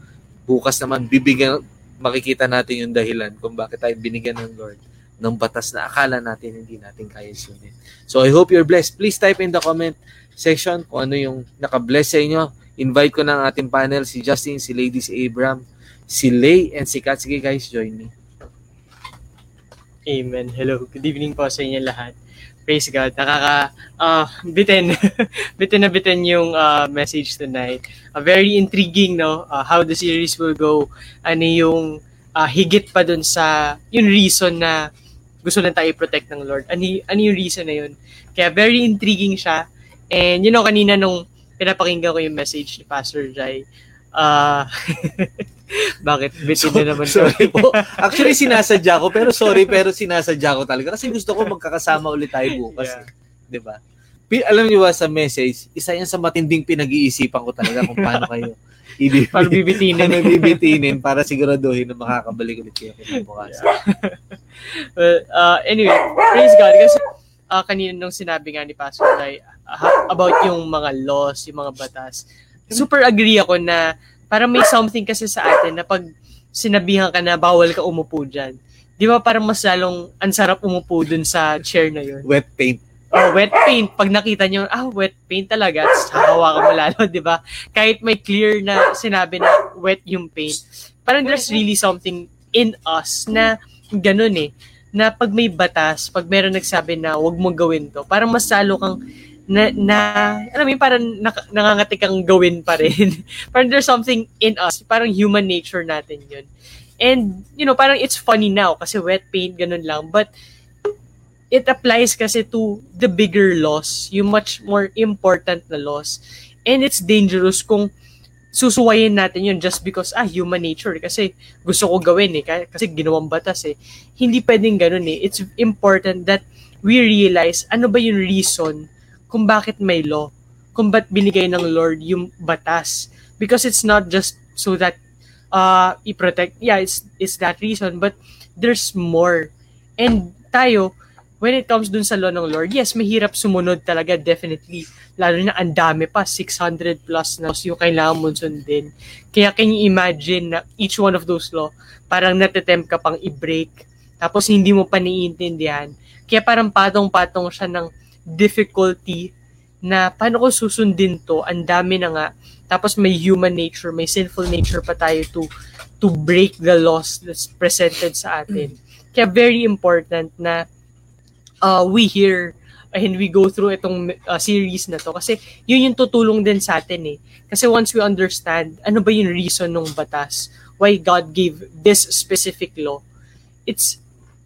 S1: Bukas naman bibigyan makikita natin yung dahilan kung bakit tayo binigyan ng Lord ng batas na akala natin hindi natin kaya sundin. So I hope you're blessed. Please type in the comment section kung ano yung naka-bless sa inyo. Invite ko ng ating panel si Justin, si Lady, si Abram, si Lay, and si Kat. Sige guys, join me.
S2: Amen. Hello. Good evening po sa inyo lahat. Praise God. Nakaka uh, bitin. bitin na bitin yung uh, message tonight. Uh, very intriguing no uh, how the series will go. Ano yung uh, higit pa dun sa yung reason na gusto lang tayo protect ng Lord. Ano, ano yung reason na yun? Kaya very intriguing siya And you know, kanina nung pinapakinggan ko yung message ni Pastor Jai, uh, bakit? Bitin na naman
S1: sorry po. Actually, sinasadya ko, pero sorry, pero sinasadya ko talaga. Kasi gusto ko magkakasama ulit tayo bukas. Yeah. Eh. Di ba? alam niyo ba sa message, isa yan sa matinding pinag-iisipan ko talaga kung paano kayo ibibigay.
S2: Para bibitinin.
S1: paano bibitinin para siguraduhin na makakabalik ulit kayo bukas.
S2: well, uh, anyway, praise God. Kasi uh, kanina nung sinabi nga ni Pastor Lai uh, about yung mga laws, yung mga batas, super agree ako na parang may something kasi sa atin na pag sinabihan ka na bawal ka umupo dyan, di ba parang mas lalong ang sarap umupo dun sa chair na yun?
S1: Wet paint.
S2: Oh, wet paint. Pag nakita nyo, ah, wet paint talaga, hahawakan mo lalo, di ba? Kahit may clear na sinabi na wet yung paint, parang there's really something in us na ganun eh. Na pag may batas, pag meron nagsabi na wag mo gawin to, parang mas lalo kang na, na alam mo yun, parang nak- nangangatik kang gawin pa rin. parang there's something in us, parang human nature natin yun. And, you know, parang it's funny now kasi wet paint, ganun lang. But, it applies kasi to the bigger loss, yung much more important na loss. And it's dangerous kung susuwayin natin yun just because, ah, human nature. Kasi gusto ko gawin eh. Kasi ginawang batas eh. Hindi pwedeng ganun eh. It's important that we realize ano ba yung reason kung bakit may law. Kung ba't binigay ng Lord yung batas. Because it's not just so that uh, i-protect. Yeah, it's, it's that reason. But there's more. And tayo, when it comes dun sa law ng Lord, yes, mahirap sumunod talaga, definitely. Lalo na ang dami pa, 600 plus na yung kailangan mo sundin. Kaya can you imagine na each one of those law, parang natatempt ka pang i-break, tapos hindi mo pa naiintindihan. Kaya parang patong-patong siya ng difficulty na paano ko susundin to, ang dami na nga. Tapos may human nature, may sinful nature pa tayo to to break the laws that's presented sa atin. Kaya very important na uh, we hear and we go through itong uh, series na to kasi yun yung tutulong din sa atin eh. Kasi once we understand ano ba yung reason ng batas, why God gave this specific law, it's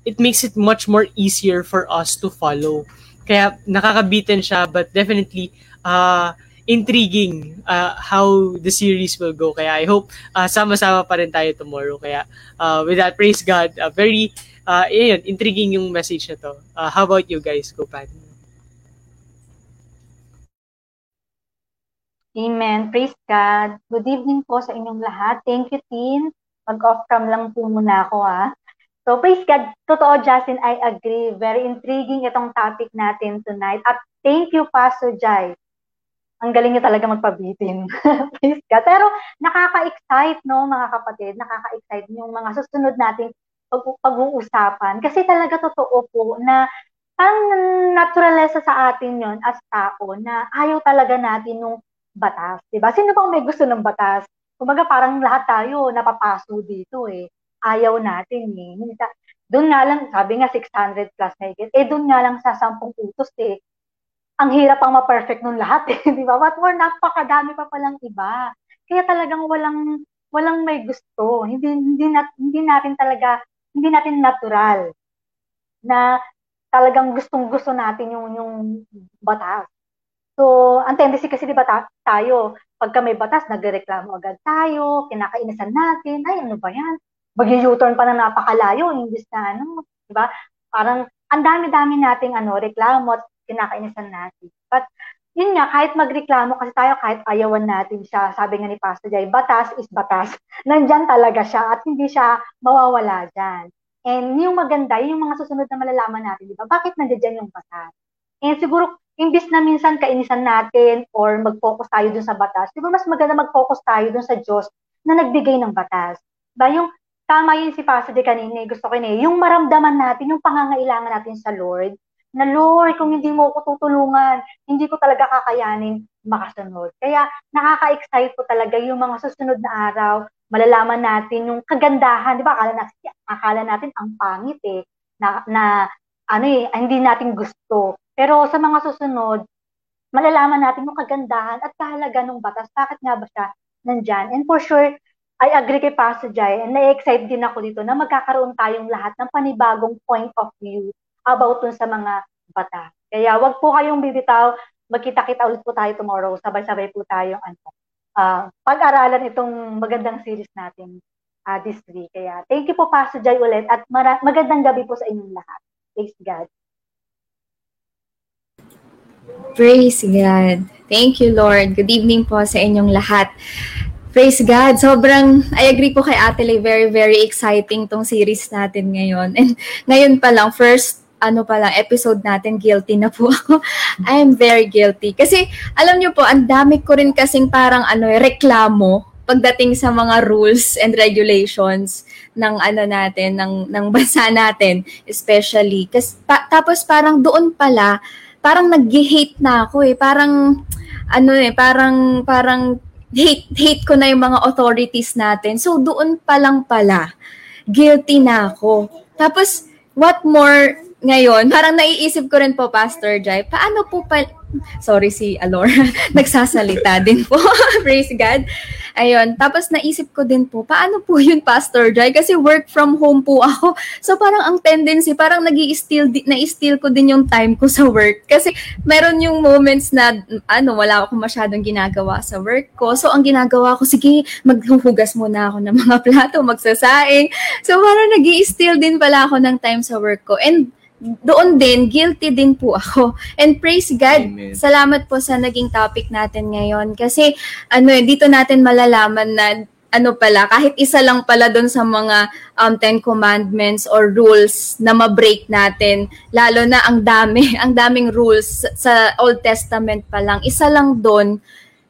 S2: it makes it much more easier for us to follow. Kaya nakakabitin siya but definitely uh, intriguing uh, how the series will go. Kaya I hope uh, sama-sama pa rin tayo tomorrow. Kaya uh, with that, praise God. Uh, very uh, yun, intriguing yung message na to. Uh, how about you guys, Kupan?
S3: Amen. Praise God. Good evening po sa inyong lahat. Thank you, Tin. Mag-off cam lang po muna ako, ha. So, praise God. Totoo, Justin, I agree. Very intriguing itong topic natin tonight. At thank you, Pastor Jai. Ang galing niya talaga magpabitin. praise God. Pero nakaka-excite, no, mga kapatid. Nakaka-excite yung mga susunod nating pag- pag-uusapan. Kasi talaga totoo po na ang naturalesa sa atin yon as tao na ayaw talaga natin nung batas. Diba? Sino bang may gusto ng batas? Kumaga parang lahat tayo napapaso dito eh. Ayaw natin eh. Doon nga lang, sabi nga 600 plus na eh doon nga lang sa 10 utos eh. Ang hirap pang ma-perfect nung lahat eh. Di ba? What more, napakadami pa palang iba. Kaya talagang walang walang may gusto. Hindi hindi nat, hindi natin talaga hindi natin natural na talagang gustong-gusto natin yung yung batas. So, ang tendency kasi di ba tayo, pagka may batas, nagreklamo agad tayo, kinakainasan natin, ay ano ba yan? Mag-U-turn pa na napakalayo, imbis na ano, di ba? Parang ang dami-dami nating ano, reklamo at kinakainisan natin. But yun nga, kahit magreklamo kasi tayo, kahit ayawan natin siya, sabi nga ni Pastor Jay, batas is batas. Nandyan talaga siya at hindi siya mawawala dyan. And yung maganda, yung mga susunod na malalaman natin, di ba? Bakit nandiyan yung batas? And siguro, imbis na minsan kainisan natin or mag-focus tayo dun sa batas, di ba mas maganda mag-focus tayo dun sa Diyos na nagbigay ng batas. Ba yung tama yun si Jay kanina, gusto ko yun eh, yung maramdaman natin, yung pangangailangan natin sa Lord, na Lord, kung hindi mo ako tutulungan, hindi ko talaga kakayanin makasunod. Kaya nakaka-excite po talaga yung mga susunod na araw, malalaman natin yung kagandahan, di ba? Akala natin, akala natin ang pangit eh, na, na ano eh, hindi natin gusto. Pero sa mga susunod, malalaman natin yung kagandahan at kahalaga ng batas. Bakit nga ba siya nandyan? And for sure, I agree kay Pastor Jai and na-excite din ako dito na magkakaroon tayong lahat ng panibagong point of view about dun sa mga bata. Kaya wag po kayong bibitaw, magkita-kita ulit po tayo tomorrow, sabay-sabay po tayo ano, uh, pag-aralan itong magandang series natin uh, this week. Kaya thank you po Pastor Jai ulit at mara- magandang gabi po sa inyong lahat. Thanks God.
S4: Praise God. Thank you, Lord. Good evening po sa inyong lahat. Praise God. Sobrang, I agree po kay Ate Lay, very, very exciting tong series natin ngayon. And ngayon pa lang, first, ano pa lang, episode natin, guilty na po ako. I am very guilty. Kasi, alam niyo po, ang dami ko rin kasing parang ano, reklamo pagdating sa mga rules and regulations ng ano natin, ng, ng bansa natin, especially. Kasi, pa, tapos parang doon pala, parang nag-hate na ako eh. Parang, ano eh, parang, parang hate, hate ko na yung mga authorities natin. So, doon pa lang pala, guilty na ako. Tapos, what more ngayon, parang naiisip ko rin po, Pastor Jai, paano po pa, sorry si Alora, nagsasalita din po, praise God. Ayun, tapos naisip ko din po, paano po yun, Pastor Jai? Kasi work from home po ako. So parang ang tendency, parang nag steal na-steal ko din yung time ko sa work. Kasi meron yung moments na, ano, wala ako masyadong ginagawa sa work ko. So ang ginagawa ko, sige, maghuhugas muna ako ng mga plato, magsasaing. So parang nag steal din pala ako ng time sa work ko. And doon din, guilty din po ako. And praise God, Amen. salamat po sa naging topic natin ngayon. Kasi, ano eh, dito natin malalaman na ano pala, kahit isa lang pala doon sa mga um, Ten Commandments or rules na ma-break natin, lalo na ang dami, ang daming rules sa Old Testament pa lang, isa lang doon,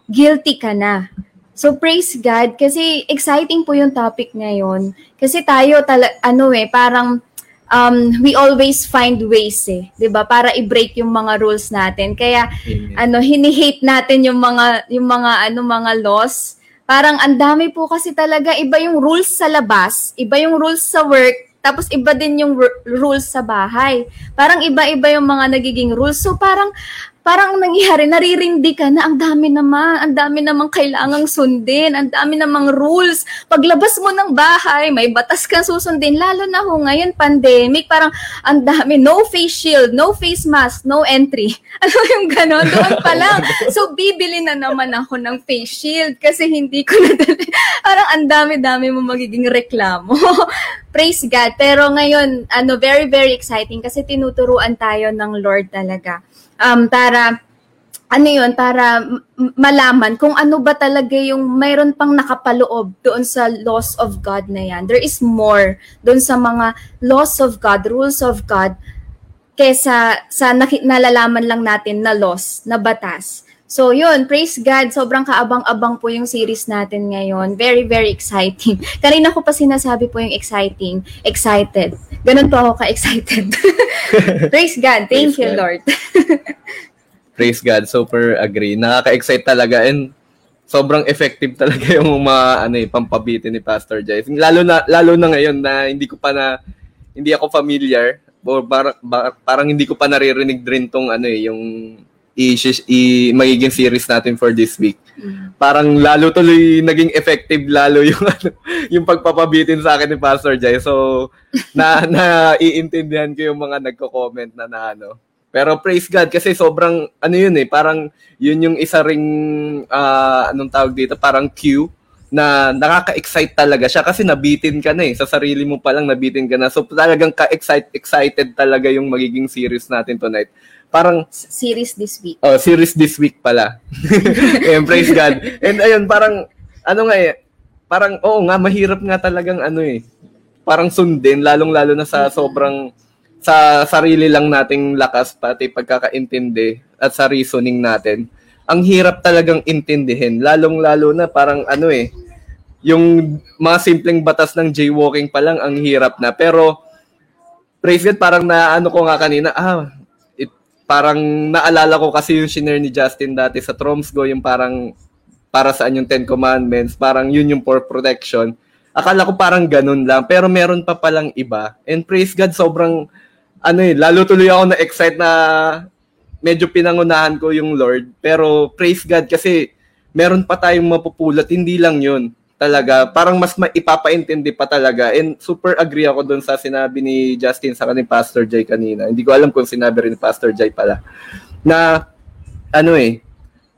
S4: guilty ka na. So praise God kasi exciting po yung topic ngayon. Kasi tayo tala, ano eh parang um, we always find ways eh, 'di ba? Para i-break yung mga rules natin. Kaya Amen. ano, hini-hate natin yung mga yung mga ano mga laws. Parang ang dami po kasi talaga iba yung rules sa labas, iba yung rules sa work, tapos iba din yung r- rules sa bahay. Parang iba-iba yung mga nagiging rules. So parang parang nangyayari, naririndi ka na, ang dami naman, ang dami namang kailangang sundin, ang dami namang rules. Paglabas mo ng bahay, may batas kang susundin, lalo na ho ngayon, pandemic, parang ang dami, no face shield, no face mask, no entry. Ano yung gano'n? Doon pa lang. So, bibili na naman ako ng face shield kasi hindi ko na. Parang ang dami-dami mo magiging reklamo. Praise God. Pero ngayon, ano, very, very exciting kasi tinuturuan tayo ng Lord talaga um, para ano yun, para malaman kung ano ba talaga yung mayroon pang nakapaloob doon sa laws of God na yan. There is more doon sa mga laws of God, rules of God, kesa sa nalalaman lang natin na laws, na batas. So yun, praise God, sobrang kaabang-abang po yung series natin ngayon. Very, very exciting. Kanina ko pa sinasabi po yung exciting, excited. Ganun po ako ka-excited. praise God, thank praise you God. Lord.
S5: praise God, super agree. Nakaka-excite talaga and sobrang effective talaga yung mga ano eh, pampabitin ni Pastor Jai. Lalo na lalo na ngayon na hindi ko pa na hindi ako familiar or bar, bar, parang hindi ko pa naririnig din tong ano eh, yung i, i magiging series natin for this week. Mm. Parang lalo tuloy naging effective lalo yung ano, yung pagpapabitin sa akin ni Pastor Jay. So na na iintindihan ko yung mga nagko-comment na na ano. Pero praise God kasi sobrang ano yun eh, parang yun yung isa ring uh, anong tawag dito, parang cue na nakaka-excite talaga siya kasi nabitin ka na eh. Sa sarili mo pa lang nabitin ka na. So talagang ka-excite excited talaga yung magiging series natin tonight parang
S4: series this week.
S5: Oh, series this week pala. and praise God. And ayun, parang ano nga eh, parang oo nga mahirap nga talagang ano eh. Parang sundin lalong-lalo na sa sobrang sa sarili lang nating lakas pati pagkakaintindi at sa reasoning natin. Ang hirap talagang intindihin, lalong-lalo na parang ano eh, yung mga simpleng batas ng jaywalking pa lang ang hirap na. Pero praise God, parang na ano ko nga kanina, ah, parang naalala ko kasi yung shinare ni Justin dati sa Tromsgo, yung parang para saan yung Ten Commandments, parang yun yung for protection. Akala ko parang ganun lang, pero meron pa palang iba. And praise God, sobrang, ano eh, lalo tuloy ako na-excite na medyo pinangunahan ko yung Lord. Pero praise God kasi meron pa tayong mapupulot, hindi lang yun talaga, parang mas maipapaintindi pa talaga. And super agree ako doon sa sinabi ni Justin sa kaning Pastor Jay kanina. Hindi ko alam kung sinabi rin Pastor Jay pala. Na, ano eh,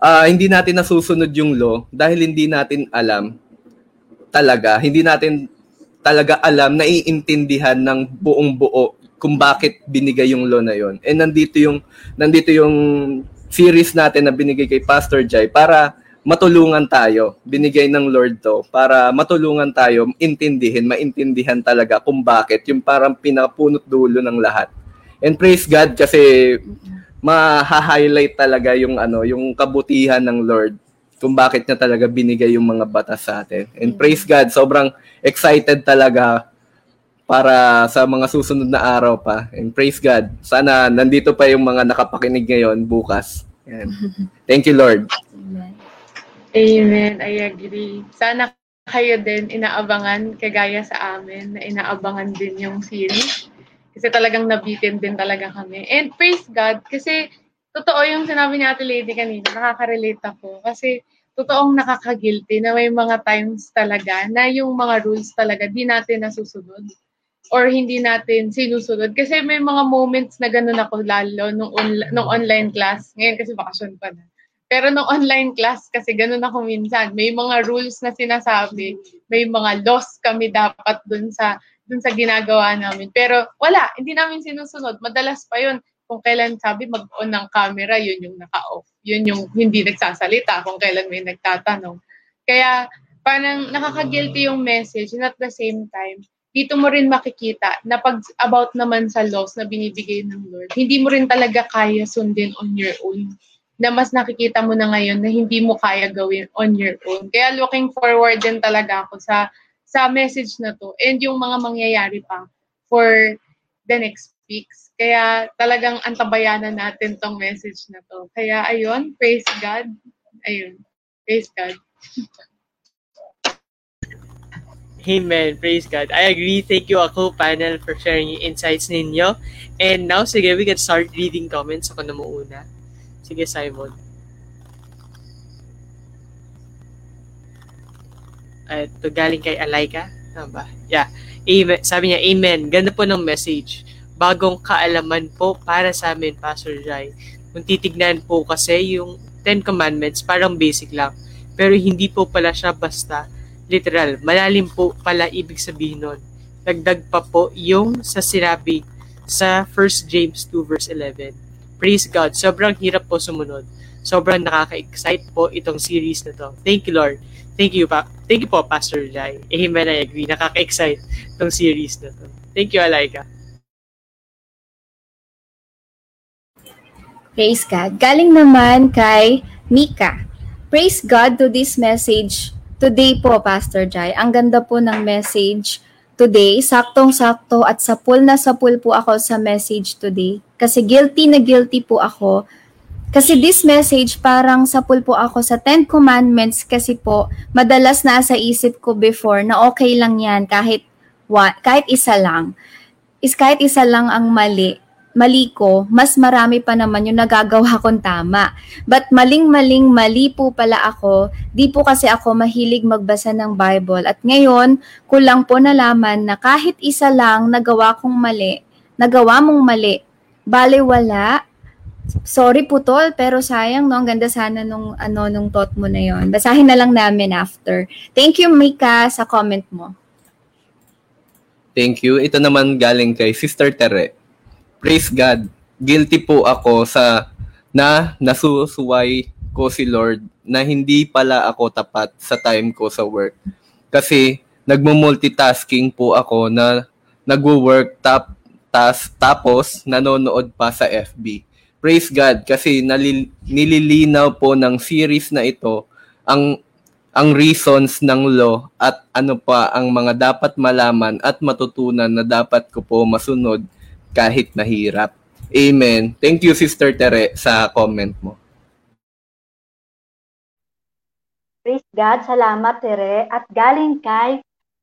S5: uh, hindi natin nasusunod yung law dahil hindi natin alam talaga, hindi natin talaga alam, naiintindihan ng buong buo kung bakit binigay yung law na yon. And nandito yung nandito yung series natin na binigay kay Pastor Jai para matulungan tayo. Binigay ng Lord to para matulungan tayo intindihin, maintindihan talaga kung bakit yung parang pinapunot dulo ng lahat. And praise God kasi ma-highlight talaga yung ano, yung kabutihan ng Lord kung bakit niya talaga binigay yung mga batas sa atin. And praise God, sobrang excited talaga para sa mga susunod na araw pa. And praise God. Sana nandito pa yung mga nakapakinig ngayon bukas. Yan. Thank you, Lord.
S6: Amen. I agree. Sana kayo din inaabangan kagaya sa amin na inaabangan din yung series. Kasi talagang nabitin din talaga kami. And praise God kasi totoo yung sinabi ni Ate Lady kanina, nakaka-relate ako. Kasi totoong nakaka-guilty na may mga times talaga na yung mga rules talaga di natin nasusunod or hindi natin sinusunod. Kasi may mga moments na ganun ako lalo nung, on- nung online class. Ngayon kasi bakasyon pa na. Pero nung online class kasi ganun ako minsan. May mga rules na sinasabi, may mga laws kami dapat dun sa dun sa ginagawa namin. Pero wala, hindi namin sinusunod. Madalas pa yun. Kung kailan sabi mag-on ng camera, yun yung naka-off. Yun yung hindi nagsasalita kung kailan may nagtatanong. Kaya parang nakaka-guilty yung message and at the same time, dito mo rin makikita na pag about naman sa laws na binibigay ng Lord, hindi mo rin talaga kaya sundin on your own. Na mas nakikita mo na ngayon na hindi mo kaya gawin on your own. Kaya looking forward din talaga ako sa sa message na to and yung mga mangyayari pa for the next weeks. Kaya talagang antabayanan natin tong message na to. Kaya ayun, praise God. Ayun, praise God.
S2: Amen. Praise God. I agree. Thank you ako panel for sharing yung insights ninyo. And now, sige, we can start reading comments. Ako na muna. Sige, Simon. Ito galing kay Alaika. Tama ba? Yeah. Amen. Sabi niya, Amen. Ganda po ng message. Bagong kaalaman po para sa amin, Pastor Jai. Kung titignan po kasi yung Ten Commandments, parang basic lang. Pero hindi po pala siya basta literal. Malalim po pala ibig sabihin nun. Dagdag pa po yung sa sinabi sa 1 James 2 verse 11. Praise God. Sobrang hirap po sumunod. Sobrang nakaka-excite po itong series na to. Thank you, Lord. Thank you, pa Thank you po, Pastor Jai. Amen, I agree. Nakaka-excite itong series na to. Thank you, Alaika.
S4: Praise God. Galing naman kay Mika. Praise God to this message today po, Pastor Jai. Ang ganda po ng message today. Saktong-sakto at sapul na sapul po ako sa message today. Kasi guilty na guilty po ako. Kasi this message parang sapul po ako sa Ten Commandments kasi po madalas na sa isip ko before na okay lang yan kahit, kahit isa lang. Is kahit isa lang ang mali mali ko, mas marami pa naman yung nagagawa kong tama. But maling-maling mali po pala ako, di po kasi ako mahilig magbasa ng Bible. At ngayon, kulang po nalaman na kahit isa lang nagawa kong mali, nagawa mong mali, bale wala, sorry po tol, pero sayang no, ang ganda sana nung ano nung thought mo na yon. Basahin na lang namin after. Thank you Mika sa comment mo.
S5: Thank you. Ito naman galing kay Sister Tere praise God, guilty po ako sa na nasusuway ko si Lord na hindi pala ako tapat sa time ko sa work. Kasi nagmo-multitasking po ako na nagwo-work tap, tas, tapos nanonood pa sa FB. Praise God kasi nalil, nililinaw po ng series na ito ang ang reasons ng law at ano pa ang mga dapat malaman at matutunan na dapat ko po masunod kahit mahirap. Amen. Thank you, Sister Tere, sa comment mo.
S3: Praise God. Salamat, Tere. At galing kay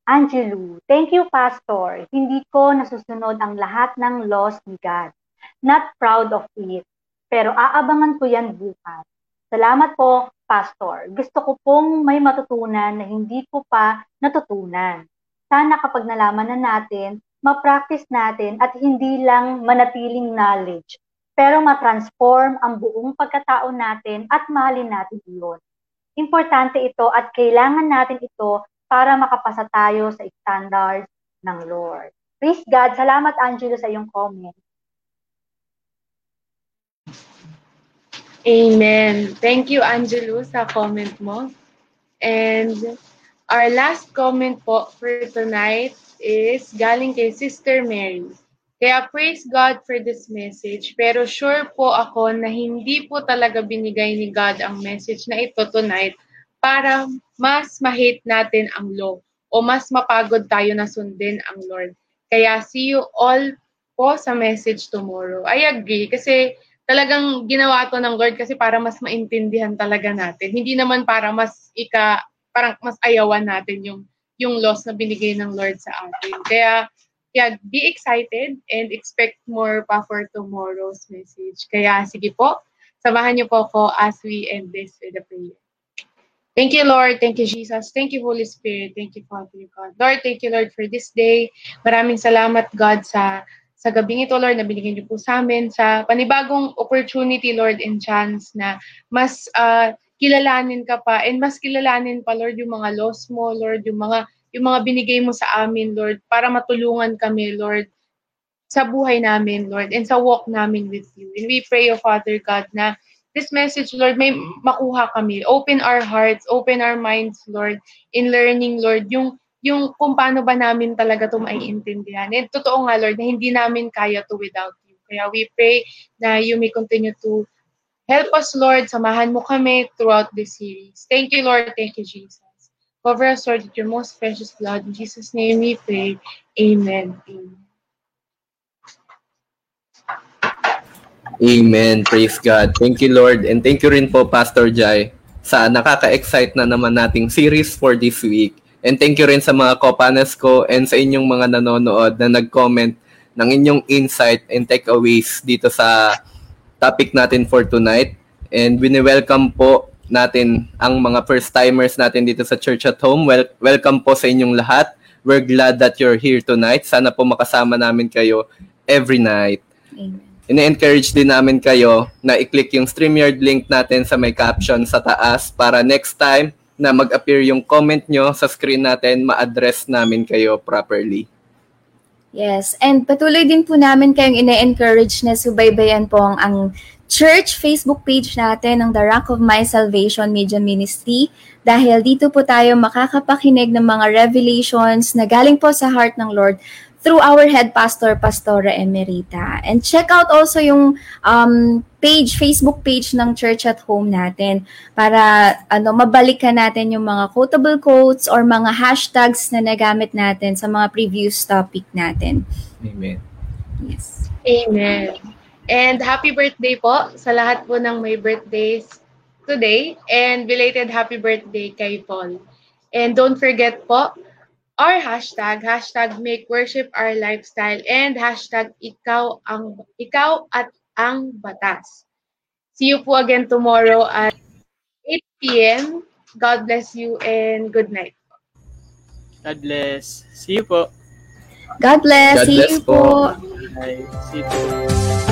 S3: Angelu. Thank you, Pastor. Hindi ko nasusunod ang lahat ng laws ni God. Not proud of it. Pero aabangan ko yan bukas. Salamat po, Pastor. Gusto ko pong may matutunan na hindi ko pa natutunan. Sana kapag nalaman na natin, ma-practice natin at hindi lang manatiling knowledge, pero ma-transform ang buong pagkatao natin at mahalin natin iyon. Importante ito at kailangan natin ito para makapasa tayo sa standards ng Lord. Praise God. Salamat, Angelo, sa iyong comment.
S6: Amen. Thank you, Angelo, sa comment mo. And our last comment po for tonight is galing kay Sister Mary. Kaya praise God for this message. Pero sure po ako na hindi po talaga binigay ni God ang message na ito tonight para mas ma-hate natin ang law o mas mapagod tayo na sundin ang Lord. Kaya see you all po sa message tomorrow. I agree kasi talagang ginawa to ng Lord kasi para mas maintindihan talaga natin. Hindi naman para mas ika parang mas ayawan natin yung yung loss na binigay ng Lord sa atin. Kaya yeah, be excited and expect more pa for tomorrow's message. Kaya sige po, samahan niyo po ako as we end this with a prayer. Thank you, Lord. Thank you, Jesus. Thank you, Holy Spirit. Thank you, Father God. Lord, thank you, Lord, for this day. Maraming salamat, God, sa sa gabing ito, Lord, na binigyan niyo po sa amin, sa panibagong opportunity, Lord, and chance na mas uh, kilalanin ka pa and mas kilalanin pa, Lord, yung mga loss mo, Lord, yung mga yung mga binigay mo sa amin, Lord, para matulungan kami, Lord, sa buhay namin, Lord, and sa walk namin with you. And we pray, O oh Father God, na this message, Lord, may makuha kami. Open our hearts, open our minds, Lord, in learning, Lord, yung yung kung paano ba namin talaga ito maiintindihan. And totoo nga, Lord, na hindi namin kaya to without you. Kaya we pray na you may continue to help us, Lord. Samahan mo kami throughout this series. Thank you, Lord. Thank you, Jesus. Cover us, Lord, with your most precious blood. In Jesus' name we pray. Amen. Amen.
S5: Amen. Praise God. Thank you, Lord. And thank you rin po, Pastor Jai, sa nakaka-excite na naman nating series for this week. And thank you rin sa mga kopanes ko and sa inyong mga nanonood na nag-comment ng inyong insight and takeaways dito sa topic natin for tonight. And wini-welcome po natin ang mga first-timers natin dito sa Church at Home. Well, welcome po sa inyong lahat. We're glad that you're here tonight. Sana po makasama namin kayo every night. Amen. Ine-encourage din namin kayo na i-click yung StreamYard link natin sa may caption sa taas para next time na mag-appear yung comment nyo sa screen natin, ma-address namin kayo properly.
S4: Yes, and patuloy din po namin kayong ine-encourage na subaybayan po ang, ang church Facebook page natin ng The Rock of My Salvation Media Ministry. Dahil dito po tayo makakapakinig ng mga revelations na galing po sa heart ng Lord through our head pastor, Pastora Emerita. And check out also yung um, page, Facebook page ng Church at Home natin para ano mabalikan natin yung mga quotable quotes or mga hashtags na nagamit natin sa mga previous topic natin.
S5: Amen.
S4: Yes.
S6: Amen. And happy birthday po sa lahat po ng may birthdays today and belated happy birthday kay Paul. And don't forget po, our hashtag, hashtag make worship our lifestyle, and hashtag ikaw, ang, ikaw at ang batas. See you po again tomorrow at 8 p.m. God bless you and good night.
S2: God bless. See you po.
S4: God bless. God See bless you po.
S2: Bye. See you po.